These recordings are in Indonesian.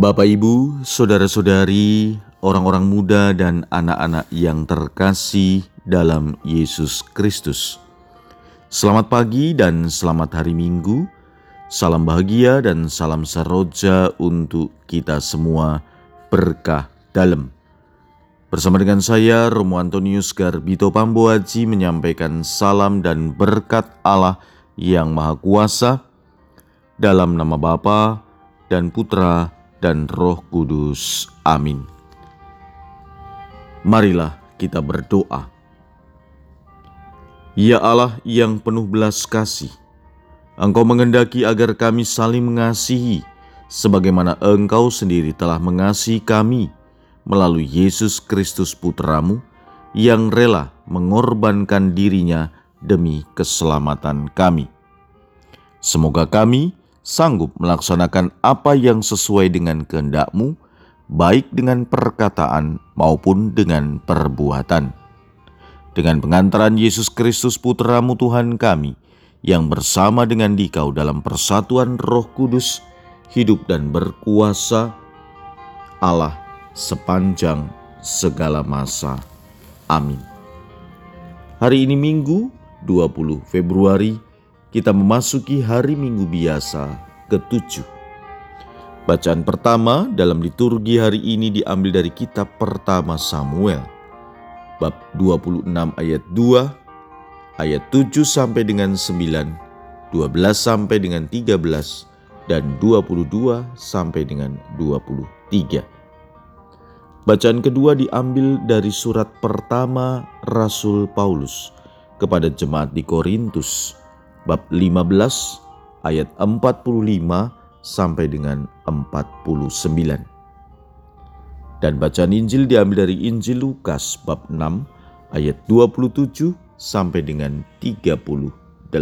Bapak, Ibu, saudara-saudari, orang-orang muda, dan anak-anak yang terkasih dalam Yesus Kristus, selamat pagi dan selamat hari Minggu. Salam bahagia dan salam saroja untuk kita semua berkah dalam. Bersama dengan saya, Romo Antonius Garbito Pambuaji menyampaikan salam dan berkat Allah yang Maha Kuasa dalam nama Bapa dan Putra dan Roh Kudus. Amin. Marilah kita berdoa. Ya Allah yang penuh belas kasih, Engkau mengendaki agar kami saling mengasihi, sebagaimana Engkau sendiri telah mengasihi kami melalui Yesus Kristus Putramu yang rela mengorbankan dirinya demi keselamatan kami. Semoga kami sanggup melaksanakan apa yang sesuai dengan kehendakmu, baik dengan perkataan maupun dengan perbuatan. Dengan pengantaran Yesus Kristus Putramu Tuhan kami, yang bersama dengan dikau dalam persatuan roh kudus, hidup dan berkuasa Allah sepanjang segala masa. Amin. Hari ini Minggu 20 Februari kita memasuki hari Minggu biasa ketujuh. Bacaan pertama dalam liturgi hari ini diambil dari kitab pertama Samuel bab 26 ayat 2 ayat 7 sampai dengan 9, 12 sampai dengan 13, dan 22 sampai dengan 23. Bacaan kedua diambil dari surat pertama Rasul Paulus kepada jemaat di Korintus, bab 15 ayat 45 sampai dengan 49. Dan bacaan Injil diambil dari Injil Lukas bab 6 ayat 27 sampai dengan 38.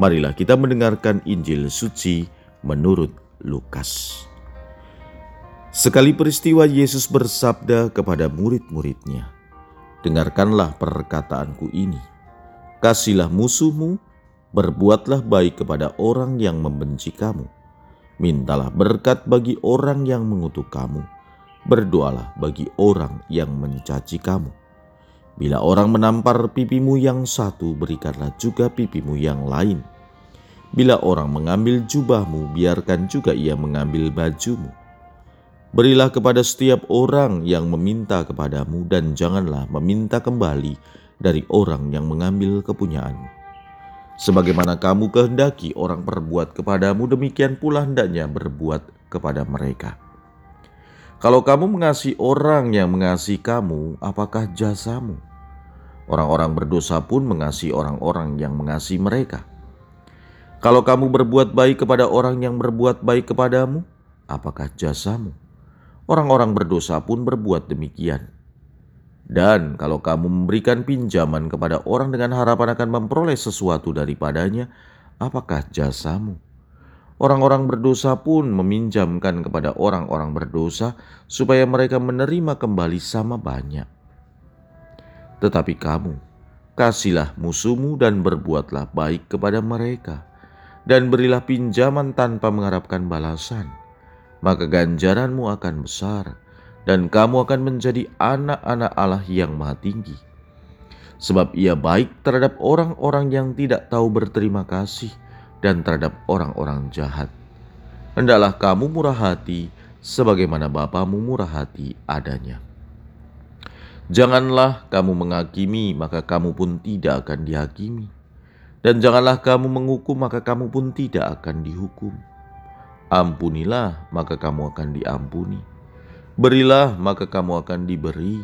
Marilah kita mendengarkan Injil suci menurut Lukas. Sekali peristiwa Yesus bersabda kepada murid-muridnya, Dengarkanlah perkataanku ini, kasihlah musuhmu, berbuatlah baik kepada orang yang membenci kamu, mintalah berkat bagi orang yang mengutuk kamu, berdoalah bagi orang yang mencaci kamu. Bila orang menampar pipimu yang satu, berikanlah juga pipimu yang lain. Bila orang mengambil jubahmu, biarkan juga ia mengambil bajumu. Berilah kepada setiap orang yang meminta kepadamu, dan janganlah meminta kembali dari orang yang mengambil kepunyaanmu. Sebagaimana kamu kehendaki orang perbuat kepadamu, demikian pula hendaknya berbuat kepada mereka. Kalau kamu mengasihi orang yang mengasihi kamu, apakah jasamu? Orang-orang berdosa pun mengasihi orang-orang yang mengasihi mereka. Kalau kamu berbuat baik kepada orang yang berbuat baik kepadamu, apakah jasamu? Orang-orang berdosa pun berbuat demikian. Dan kalau kamu memberikan pinjaman kepada orang dengan harapan akan memperoleh sesuatu daripadanya, apakah jasamu? Orang-orang berdosa pun meminjamkan kepada orang-orang berdosa supaya mereka menerima kembali sama banyak. Tetapi kamu, kasihlah musuhmu dan berbuatlah baik kepada mereka, dan berilah pinjaman tanpa mengharapkan balasan, maka ganjaranmu akan besar, dan kamu akan menjadi anak-anak Allah yang maha tinggi. Sebab ia baik terhadap orang-orang yang tidak tahu berterima kasih, dan terhadap orang-orang jahat. Hendaklah kamu murah hati sebagaimana Bapamu murah hati adanya. Janganlah kamu menghakimi, maka kamu pun tidak akan dihakimi. Dan janganlah kamu menghukum, maka kamu pun tidak akan dihukum. Ampunilah, maka kamu akan diampuni. Berilah, maka kamu akan diberi.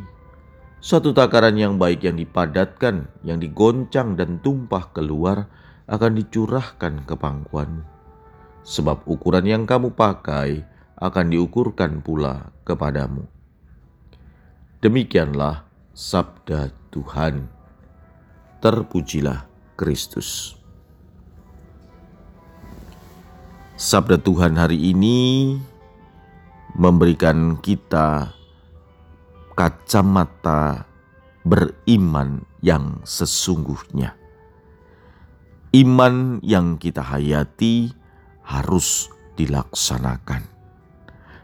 Suatu takaran yang baik yang dipadatkan, yang digoncang dan tumpah keluar, akan dicurahkan ke pangkuanmu. Sebab ukuran yang kamu pakai akan diukurkan pula kepadamu. Demikianlah sabda Tuhan. Terpujilah Kristus. Sabda Tuhan hari ini memberikan kita kacamata beriman yang sesungguhnya Iman yang kita hayati harus dilaksanakan.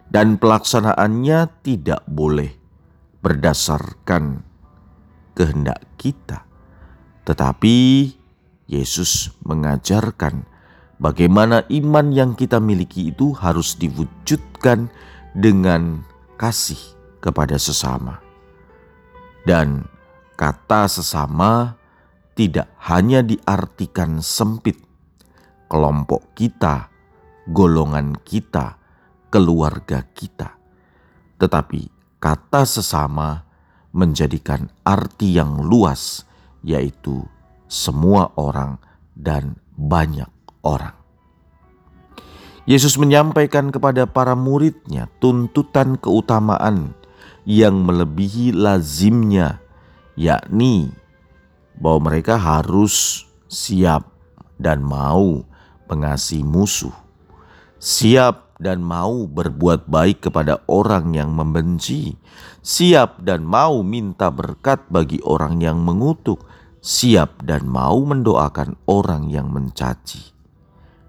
Dan pelaksanaannya tidak boleh berdasarkan kehendak kita, tetapi Yesus mengajarkan bagaimana iman yang kita miliki itu harus diwujudkan dengan kasih kepada sesama. Dan kata sesama tidak hanya diartikan sempit kelompok kita, golongan kita, keluarga kita, tetapi kata sesama menjadikan arti yang luas, yaitu semua orang dan banyak orang. Yesus menyampaikan kepada para muridnya tuntutan keutamaan yang melebihi lazimnya, yakni bahwa mereka harus siap dan mau mengasihi musuh, siap dan mau berbuat baik kepada orang yang membenci, siap dan mau minta berkat bagi orang yang mengutuk, siap dan mau mendoakan orang yang mencaci,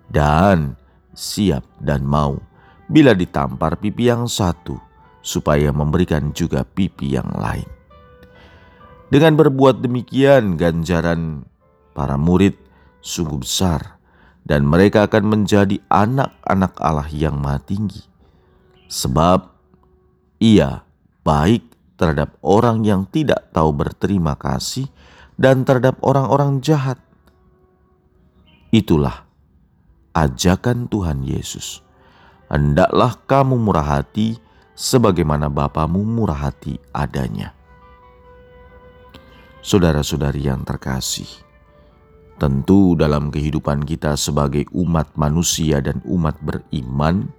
dan siap dan mau bila ditampar pipi yang satu, supaya memberikan juga pipi yang lain. Dengan berbuat demikian, ganjaran para murid sungguh besar, dan mereka akan menjadi anak-anak Allah yang Maha Tinggi, sebab Ia baik terhadap orang yang tidak tahu berterima kasih dan terhadap orang-orang jahat. Itulah ajakan Tuhan Yesus. Hendaklah kamu murah hati sebagaimana Bapamu murah hati adanya. Saudara-saudari yang terkasih, tentu dalam kehidupan kita sebagai umat manusia dan umat beriman,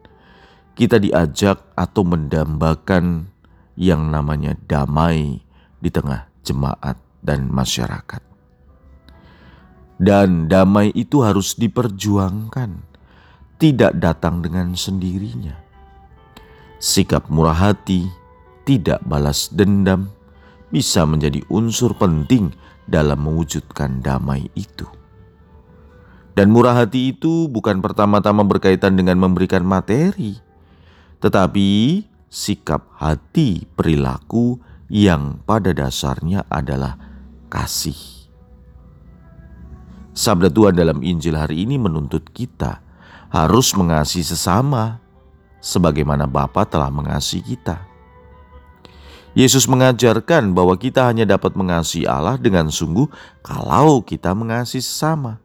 kita diajak atau mendambakan yang namanya damai di tengah jemaat dan masyarakat. Dan damai itu harus diperjuangkan, tidak datang dengan sendirinya. Sikap murah hati, tidak balas dendam, bisa menjadi unsur penting dalam mewujudkan damai itu. Dan murah hati itu bukan pertama-tama berkaitan dengan memberikan materi, tetapi sikap hati perilaku yang pada dasarnya adalah kasih. Sabda Tuhan dalam Injil hari ini menuntut kita harus mengasihi sesama sebagaimana Bapa telah mengasihi kita. Yesus mengajarkan bahwa kita hanya dapat mengasihi Allah dengan sungguh kalau kita mengasihi sesama.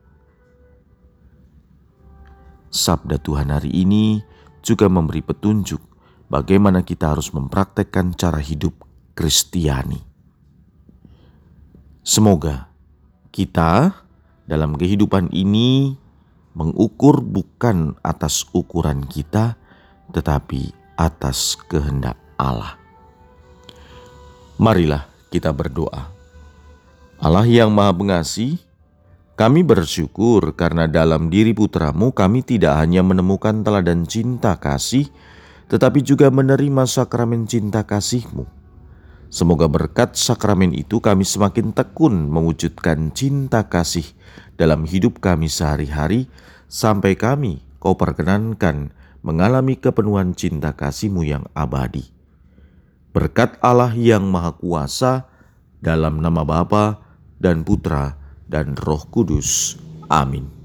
Sabda Tuhan hari ini juga memberi petunjuk bagaimana kita harus mempraktekkan cara hidup Kristiani. Semoga kita dalam kehidupan ini mengukur bukan atas ukuran kita, tetapi atas kehendak Allah. Marilah kita berdoa. Allah yang Maha Pengasih, kami bersyukur karena dalam diri putramu kami tidak hanya menemukan teladan cinta kasih, tetapi juga menerima sakramen cinta kasihmu. Semoga berkat sakramen itu kami semakin tekun mewujudkan cinta kasih dalam hidup kami sehari-hari sampai kami kau perkenankan mengalami kepenuhan cinta kasihmu yang abadi. Berkat Allah yang Maha Kuasa dalam nama Bapa dan Putra dan Roh Kudus. Amin.